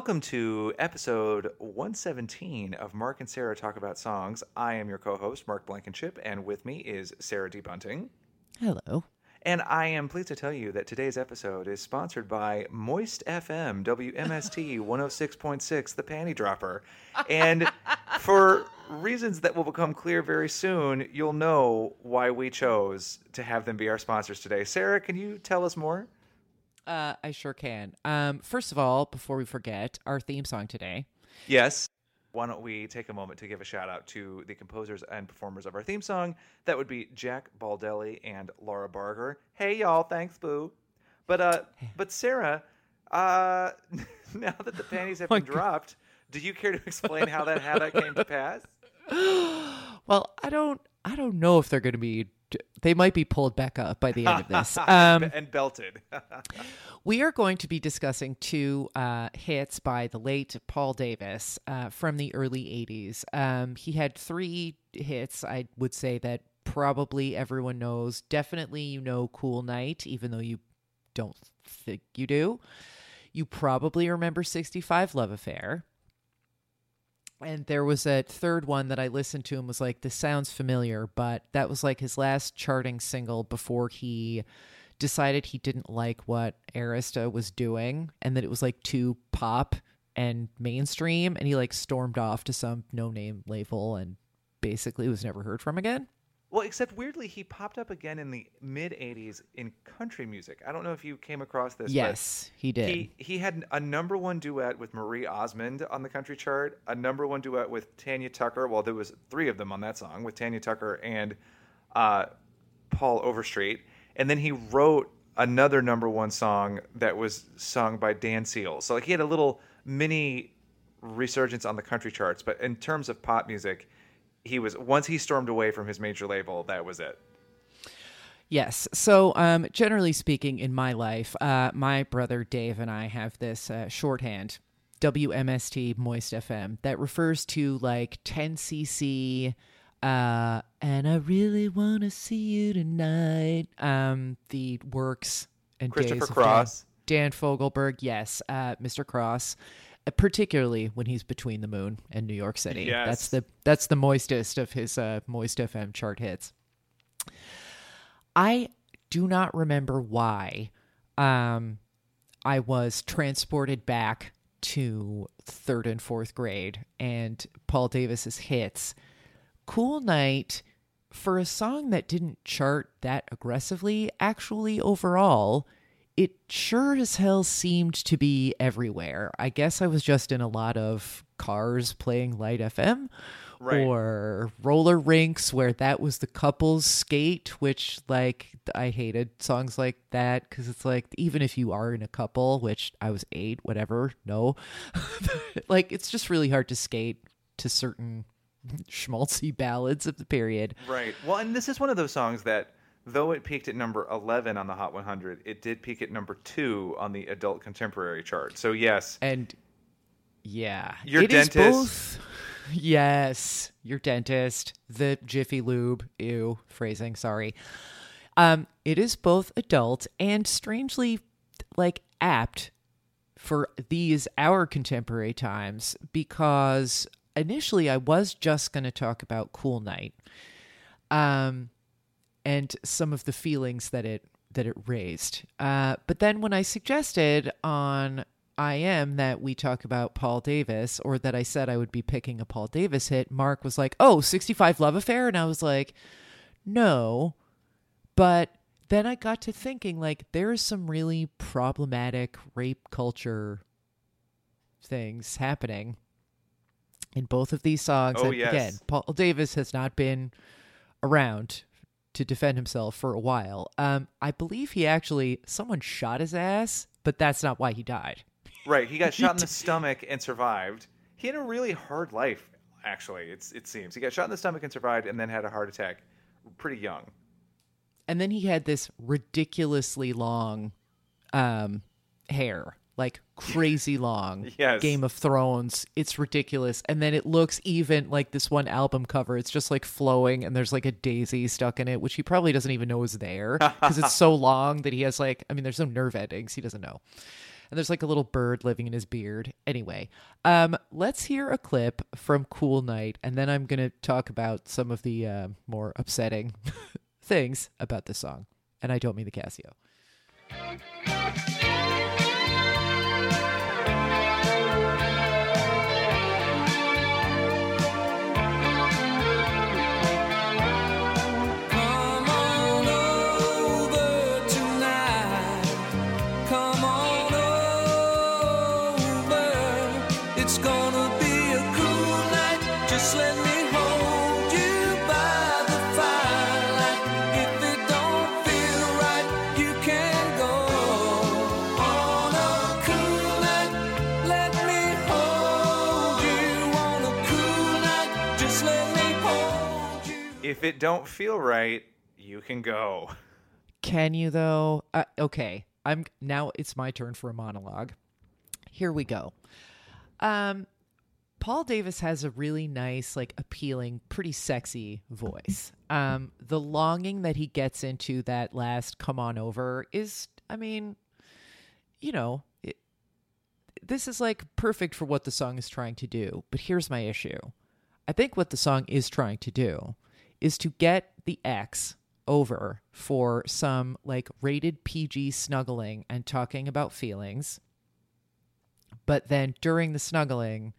Welcome to episode 117 of Mark and Sarah Talk About Songs. I am your co host, Mark Blankenship, and with me is Sarah D. Bunting. Hello. And I am pleased to tell you that today's episode is sponsored by Moist FM, WMST 106.6, the panty dropper. And for reasons that will become clear very soon, you'll know why we chose to have them be our sponsors today. Sarah, can you tell us more? Uh, I sure can. Um, first of all, before we forget, our theme song today. Yes. Why don't we take a moment to give a shout out to the composers and performers of our theme song? That would be Jack Baldelli and Laura Barger. Hey y'all, thanks, boo. But uh, but Sarah, uh, now that the panties have been dropped, do you care to explain how that how that came to pass? Well, I don't. I don't know if they're going to be. They might be pulled back up by the end of this. Um, and belted. we are going to be discussing two uh, hits by the late Paul Davis uh, from the early '80s. Um, he had three hits. I would say that probably everyone knows. Definitely, you know, "Cool Night," even though you don't think you do. You probably remember "65 Love Affair." And there was a third one that I listened to and was like, this sounds familiar, but that was like his last charting single before he decided he didn't like what Arista was doing and that it was like too pop and mainstream. And he like stormed off to some no name label and basically was never heard from again. Well, except weirdly, he popped up again in the mid '80s in country music. I don't know if you came across this. Yes, he did. He he had a number one duet with Marie Osmond on the country chart, a number one duet with Tanya Tucker. Well, there was three of them on that song with Tanya Tucker and uh, Paul Overstreet, and then he wrote another number one song that was sung by Dan Seals. So like he had a little mini resurgence on the country charts, but in terms of pop music, he was once he stormed away from his major label, that was it. Yes. So, um, generally speaking, in my life, uh, my brother Dave and I have this uh, shorthand, WMST Moist FM, that refers to like 10cc, uh, and I really want to see you tonight. Um, the works and Christopher Cross. Dan, Dan Fogelberg, yes, uh, Mr. Cross. Particularly when he's between the moon and New York City, Yes. that's the that's the moistest of his uh, Moist FM chart hits. I do not remember why um, I was transported back to third and fourth grade and Paul Davis's hits. Cool Night, for a song that didn't chart that aggressively, actually, overall, it sure as hell seemed to be everywhere. I guess I was just in a lot of cars playing Light FM Right. or roller rinks where that was the couples skate, which like I hated songs like that because it's like even if you are in a couple, which I was eight, whatever, no, like it's just really hard to skate to certain schmaltzy ballads of the period. Right. Well, and this is one of those songs that, though it peaked at number 11 on the Hot 100, it did peak at number two on the adult contemporary chart. So, yes, And yeah, Your it is dentist. both. Yes, your dentist, the Jiffy Lube, ew, phrasing, sorry. Um, it is both adult and strangely like apt for these our contemporary times because initially I was just going to talk about Cool Night. Um and some of the feelings that it that it raised. Uh, but then when I suggested on I am that we talk about Paul Davis, or that I said I would be picking a Paul Davis hit, Mark was like, "Oh, 65 Love Affair," and I was like, "No," but then I got to thinking like there's some really problematic rape culture things happening in both of these songs. Oh, and yes. again, Paul Davis has not been around to defend himself for a while. Um, I believe he actually someone shot his ass, but that's not why he died. right. He got shot in the stomach and survived. He had a really hard life. Actually, it's it seems he got shot in the stomach and survived, and then had a heart attack, pretty young. And then he had this ridiculously long um, hair, like crazy long. Yes. Game of Thrones. It's ridiculous. And then it looks even like this one album cover. It's just like flowing, and there's like a daisy stuck in it, which he probably doesn't even know is there because it's so long that he has like, I mean, there's no nerve endings. He doesn't know. And there's like a little bird living in his beard. Anyway, um, let's hear a clip from Cool Night, and then I'm going to talk about some of the uh, more upsetting things about this song. And I don't mean the Casio. Come don't feel right, you can go. Can you though? Uh, okay, I'm now. It's my turn for a monologue. Here we go. Um, Paul Davis has a really nice, like, appealing, pretty sexy voice. Um, the longing that he gets into that last "Come on over" is, I mean, you know, it, this is like perfect for what the song is trying to do. But here's my issue. I think what the song is trying to do is to get the ex over for some like rated PG snuggling and talking about feelings. But then during the snuggling,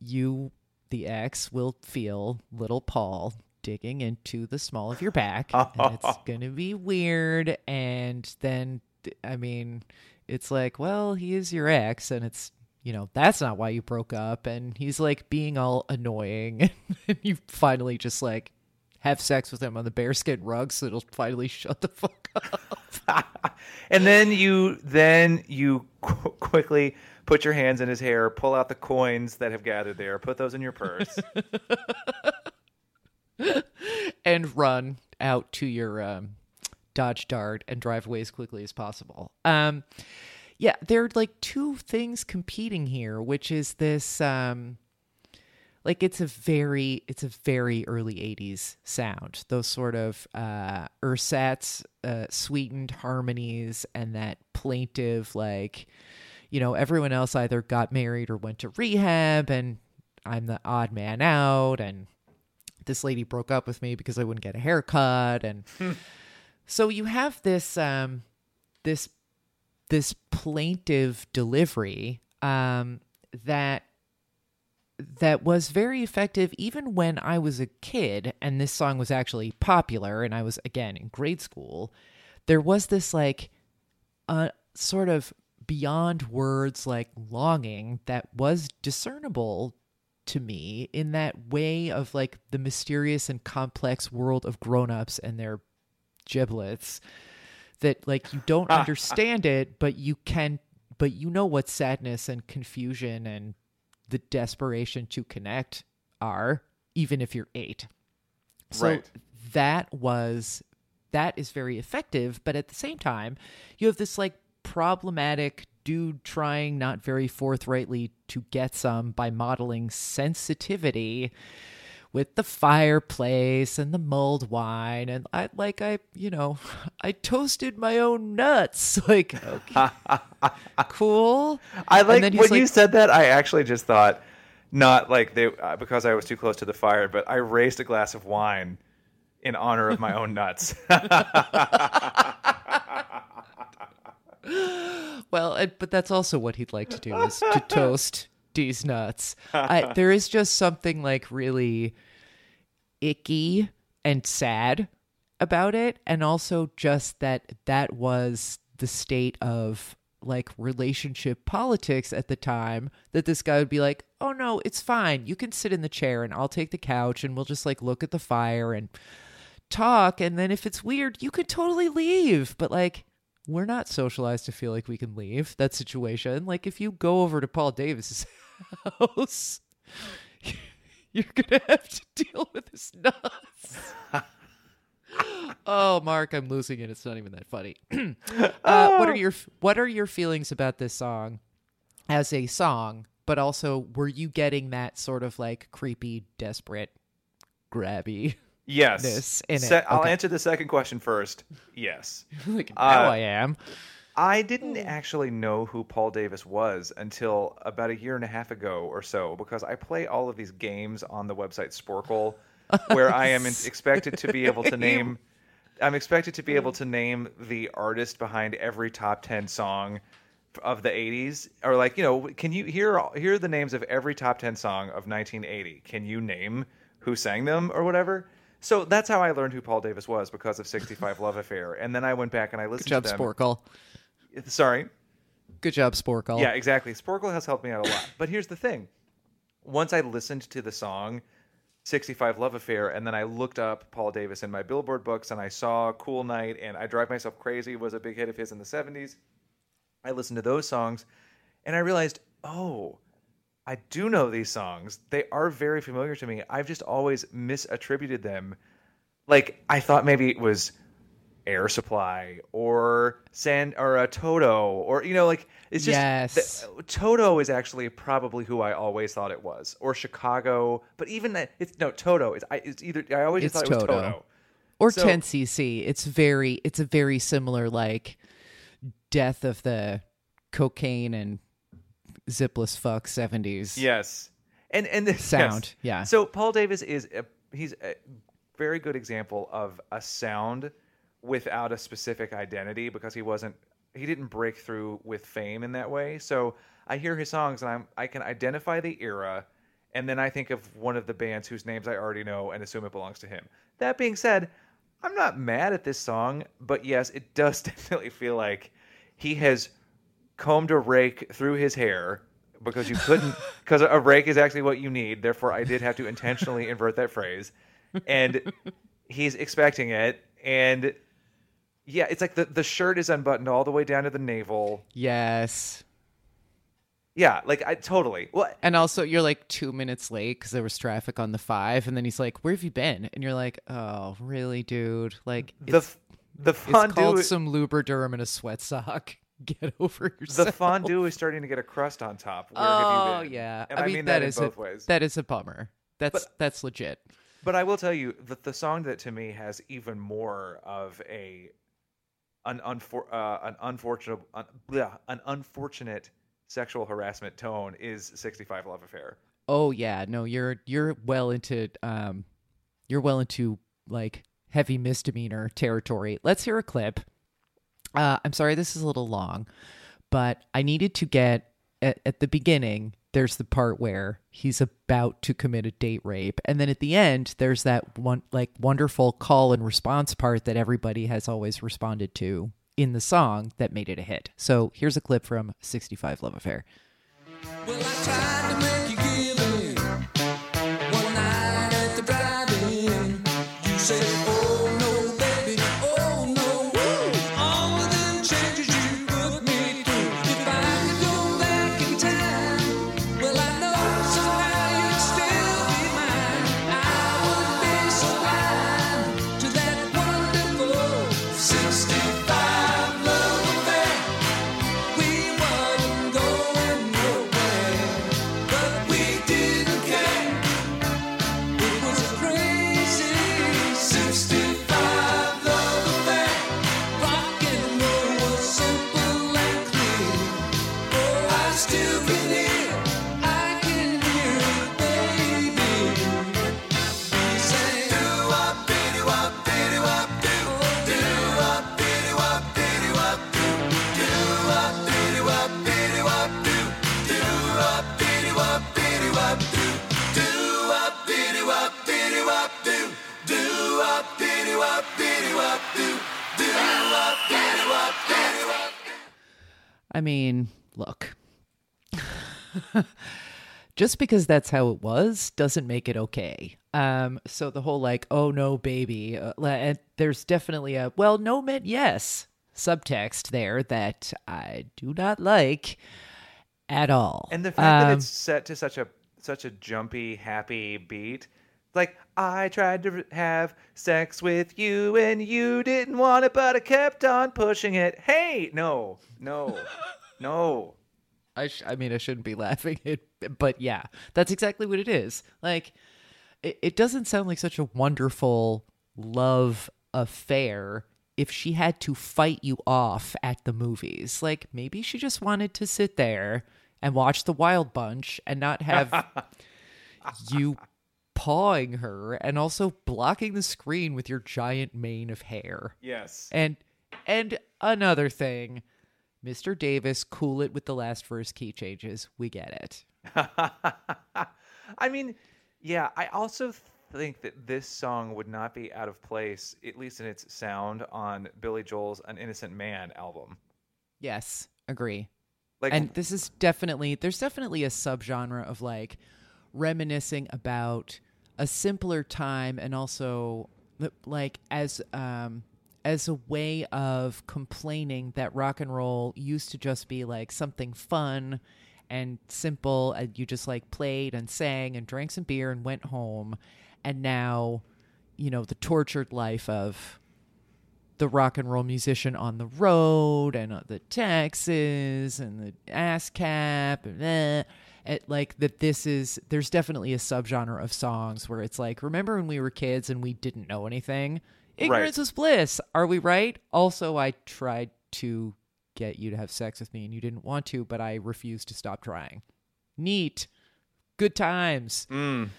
you, the ex, will feel little Paul digging into the small of your back. and it's going to be weird. And then, I mean, it's like, well, he is your ex, and it's you know that's not why you broke up. And he's like being all annoying. And you finally just like have sex with him on the bearskin rug so it'll finally shut the fuck up. And then you then you qu- quickly put your hands in his hair, pull out the coins that have gathered there, put those in your purse. and run out to your um, dodge dart and drive away as quickly as possible. Um yeah there are like two things competing here which is this um like it's a very it's a very early 80s sound. Those sort of uh ersatz uh sweetened harmonies and that plaintive like you know everyone else either got married or went to rehab and i'm the odd man out and this lady broke up with me because i wouldn't get a haircut and so you have this um this this plaintive delivery um that that was very effective even when I was a kid and this song was actually popular and I was again in grade school. There was this like uh, sort of beyond words like longing that was discernible to me in that way of like the mysterious and complex world of grown-ups and their giblets that like you don't understand it but you can but you know what sadness and confusion and the desperation to connect are even if you're 8 so Right. that was that is very effective but at the same time you have this like problematic dude trying not very forthrightly to get some by modeling sensitivity with the fireplace and the mulled wine and I like I you know I toasted my own nuts like okay cool I like when he's you said that. I actually just thought, not like they uh, because I was too close to the fire, but I raised a glass of wine in honor of my own nuts. Well, but that's also what he'd like to do is to toast D's nuts. I, there is just something like really icky and sad about it, and also just that that was the state of like relationship politics at the time that this guy would be like, "Oh no, it's fine. You can sit in the chair and I'll take the couch and we'll just like look at the fire and talk and then if it's weird, you could totally leave." But like we're not socialized to feel like we can leave that situation. Like if you go over to Paul Davis's house, You're gonna have to deal with his nuts. oh, Mark, I'm losing it. It's not even that funny. uh, what are your What are your feelings about this song as a song? But also, were you getting that sort of like creepy, desperate, grabby? Yes. This in it. Se- I'll Okay. answer the second question first. Yes. like Uh, now I am. I didn't actually know who Paul Davis was until about a year and a half ago or so because I play all of these games on the website Sporcle where I am expected to be able to name I'm expected to be able to name the artist behind every top 10 song of the 80s or like, you know, can you hear here are the names of every top 10 song of 1980. Can you name who sang them or whatever? So that's how I learned who Paul Davis was because of 65 Love Affair. And then I went back and I Good listened job, to them. Sporcle. Sorry. Good job, Sporcle. Yeah, exactly. Sporcle has helped me out a lot. But here's the thing. Once I listened to the song 65 Love Affair and then I looked up Paul Davis in my Billboard books and I saw Cool Night and I Drive Myself Crazy was a big hit of his in the 70s. I listened to those songs and I realized, "Oh, I do know these songs. They are very familiar to me. I've just always misattributed them. Like I thought maybe it was Air Supply or San or a Toto or you know like it's just Yes. the- Toto is actually probably who I always thought it was or Chicago but even that it's no Toto it's I, it's either I always It's thought it was Toto. Toto Or So- 10cc. It's very. It's a very similar like death of the cocaine and zipless fuck 70s. yes and and this Sound, yeah. so Paul Davis is a, he's a very good example of a sound without a specific identity because he wasn't he didn't break through with fame in that way. So I hear his songs and I'm I can identify the era and then I think of one of the bands whose names I already know and assume it belongs to him. That being said, I'm not mad at this song, but yes, it does definitely feel like he has combed a rake through his hair because you couldn't because a rake is actually what you need. Therefore, I did have to intentionally invert that phrase, and he's expecting it. And yeah, it's like the the shirt is unbuttoned all the way down to the navel. Yes. Yeah, like I totally. Well, And also, you're like two minutes late because there was traffic on the five, and then he's like, "Where have you been?" And you're like, "Oh, really, dude? Like, the it's, the it's fondue called some Lubriderm and a sweat sock. Get over yourself." the fondue is starting to get a crust on top. Where oh have you been? yeah, and I, I, mean, mean that that, is both a, ways. That is a bummer. That's But- that's legit. But I will tell you that the song that to me has even more of a an unfor- uh, an unfortunate un- bleh, an unfortunate sexual harassment tone is 65 Love Affair. Oh yeah, no, you're you're well into um, you're well into like heavy misdemeanor territory. Let's hear a clip. Uh, I'm sorry, this is a little long, but I needed to get at, at the beginning. There's the part where he's about to commit a date rape, and then at the end, there's that one like wonderful call and response part that everybody has always responded to in the song that made it a hit. So here's a clip from 65 Love Affair. Well, I mean, look. Just because that's how it was doesn't make it okay. Um, so the whole like, oh no, baby, uh, and there's definitely a well, no meant yes subtext there that I do not like at all. And the fact that Um, it's set to such a such a jumpy, happy beat. Like I tried to have sex with you and you didn't want it, but I kept on pushing it. Hey, no, no, no. I, sh- I mean, I shouldn't be laughing, it, but yeah, that's exactly what it is. Like, it, it doesn't sound like such a wonderful love affair if she had to fight you off at the movies. Like, maybe she just wanted to sit there and watch The Wild Bunch and not have you pawing her and also blocking the screen with your giant mane of hair. Yes. And and another thing, Mr. Davis, cool it with the last verse key changes. We get it. I mean, yeah, I also think that this song would not be out of place, at least in its sound, on Billy Joel's An Innocent Man album. Yes, agree. Like, And this is definitely there's definitely a subgenre of like reminiscing about a simpler time and also like as um as a way of complaining that rock and roll used to just be like something fun and simple and you just like played and sang and drank some beer and went home. And now you know the tortured life of the rock and roll musician on the road and uh, the taxes and the ASCAP and eh, it, like that this is there's definitely a subgenre of songs where it's like remember when we were kids and we didn't know anything? Ignorance is bliss. Are we right? Also i tried to get you to have sex with me and you didn't want to but i refused to stop trying. Neat. Good times. Mm,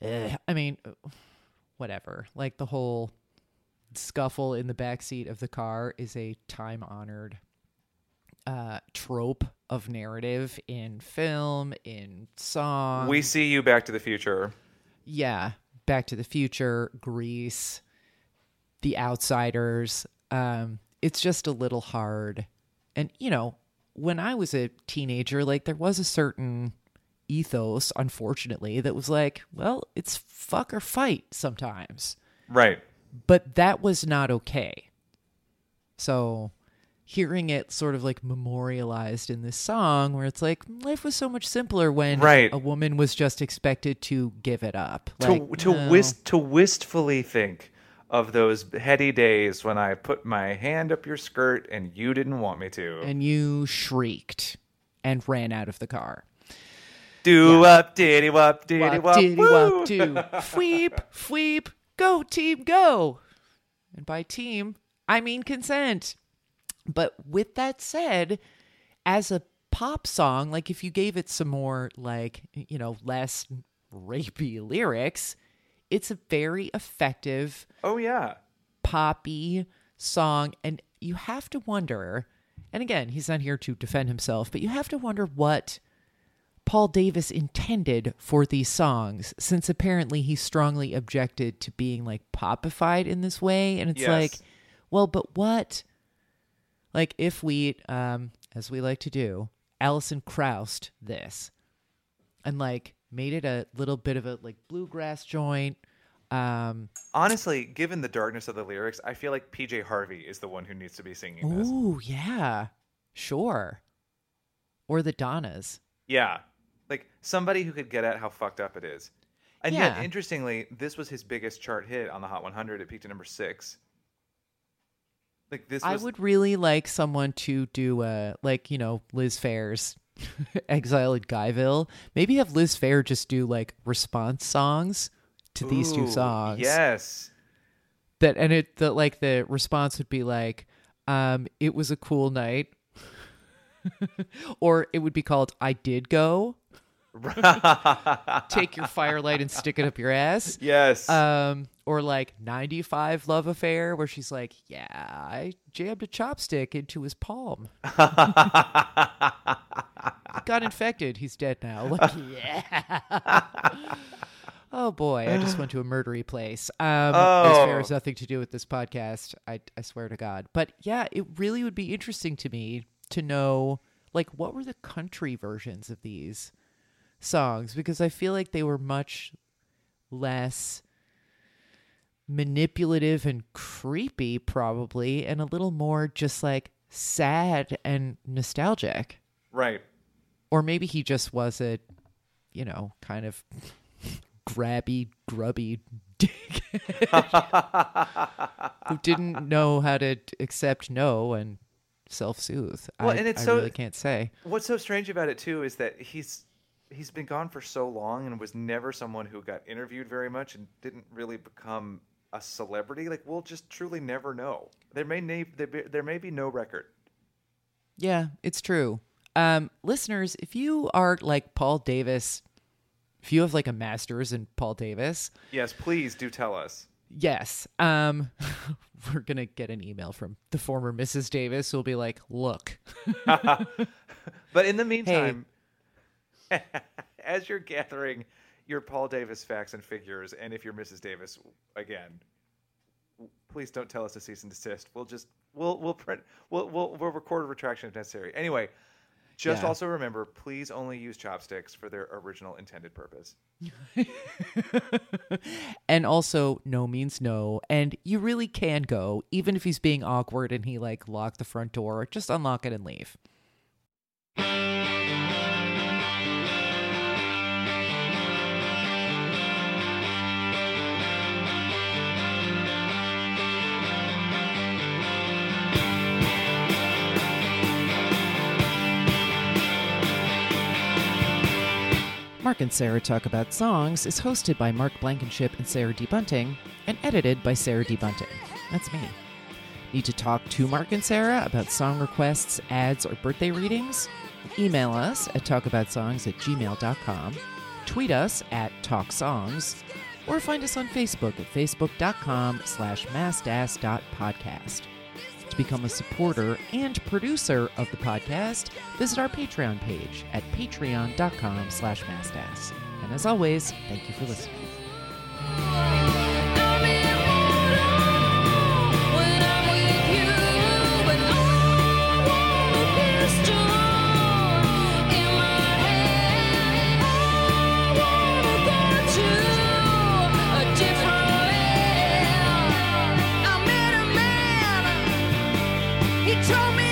Eh, i mean whatever. Like the whole scuffle in the back seat of the car is a time honored uh trope of narrative in film in song we see you Back to the Future. yeah back to the future grease the outsiders um it's just a little hard and you know when i was a teenager like there was a certain ethos unfortunately that was like well it's fuck or fight sometimes Right. but that was not okay. So hearing it sort of like memorialized in this song where it's like life was so much simpler when Right. a woman was just expected to give it up. To, Like, to, no. wist, to wistfully think of those heady days when I put my hand up your skirt and you didn't want me to. and you shrieked and ran out of the car. Do up, diddy wop, diddy Wop, wop, diddy wop, do. Fweep, fweep, go team, go. And by team, I mean consent. But with that said, as a pop song, like if you gave it some more, like, you know, less rapey lyrics, it's a very effective Oh yeah. poppy song and you have to wonder and again he's not here to defend himself but you have to wonder what paul davis intended for these songs since apparently he strongly objected to being like popified in this way and it's Yes. like well but what like if we um as we like to do Alison Kraussed this and like made it a little bit of a like bluegrass joint um Honestly, given the darkness of the lyrics, I feel like PJ Harvey is the one who needs to be singing this. Ooh, yeah. Sure. Or the Donnas. Yeah. Like somebody who could get at how fucked up it is. And Yeah. yet, interestingly, this was his biggest chart hit on the Hot 100. It peaked at number six. Like this I would really like someone to do uh like, you know, Liz Phair's Exile at Guyville. Maybe have Liz Fair just do like response songs to these two songs. Yes. That and it the like the response would be like, um, it was a cool night. or it would be called I did go. Take your firelight and stick it up your ass. Yes. um or like 95 love affair where she's like yeah i jammed a chopstick into his palm. Got infected. He's dead now. Like yeah. Oh boy. I just went to a murdery place. Um Liz Phair Oh. has nothing to do with this podcast i i swear to god. But yeah it really would be interesting to me to know like what were the country versions of these songs because i feel like they were much less manipulative and creepy probably and a little more just like sad and nostalgic right. or maybe he just wasn't you know, kind of grabby, grubby dick who didn't know how to accept no and self-soothe. Well, I, and it's I so- really can't say. What's so strange about it too is that he's he's been gone for so long and was never someone who got interviewed very much and didn't really become a celebrity. Like we'll just truly never know. There may na- there, be, there may be no record. Yeah, it's true. Um, listeners, if you are like Paul Davis, if you have like a master's in Paul Davis, Yes, please do tell us. yes, um, we're gonna get an email from the former Mrs. Davis who'll be like, "Look, But in the meantime, as you're gathering your Paul Davis facts and figures, and if you're Mrs. Davis again, please don't tell us to cease and desist. We'll just we'll we'll print we'll we'll, we'll record a retraction if necessary. Anyway, just Yeah. also remember, please only use chopsticks for their original intended purpose. and also no means no, and you really can go, even if he's being awkward and he like locked the front door. Just unlock it and leave." Mark and Sarah Talk About Songs is hosted by Mark Blankenship and Sarah D. Bunting and edited by Sarah D. Bunting. That's me. Need to talk to Mark and Sarah about song requests, ads, or birthday readings? Email us at talkaboutsongs at gmail.com, tweet us at talksongs, or find us on Facebook at facebook.com slash mastass.podcast. To become a supporter and producer of the podcast, visit our Patreon page at patreon.com slash mastass. And as always, thank you for listening. Told me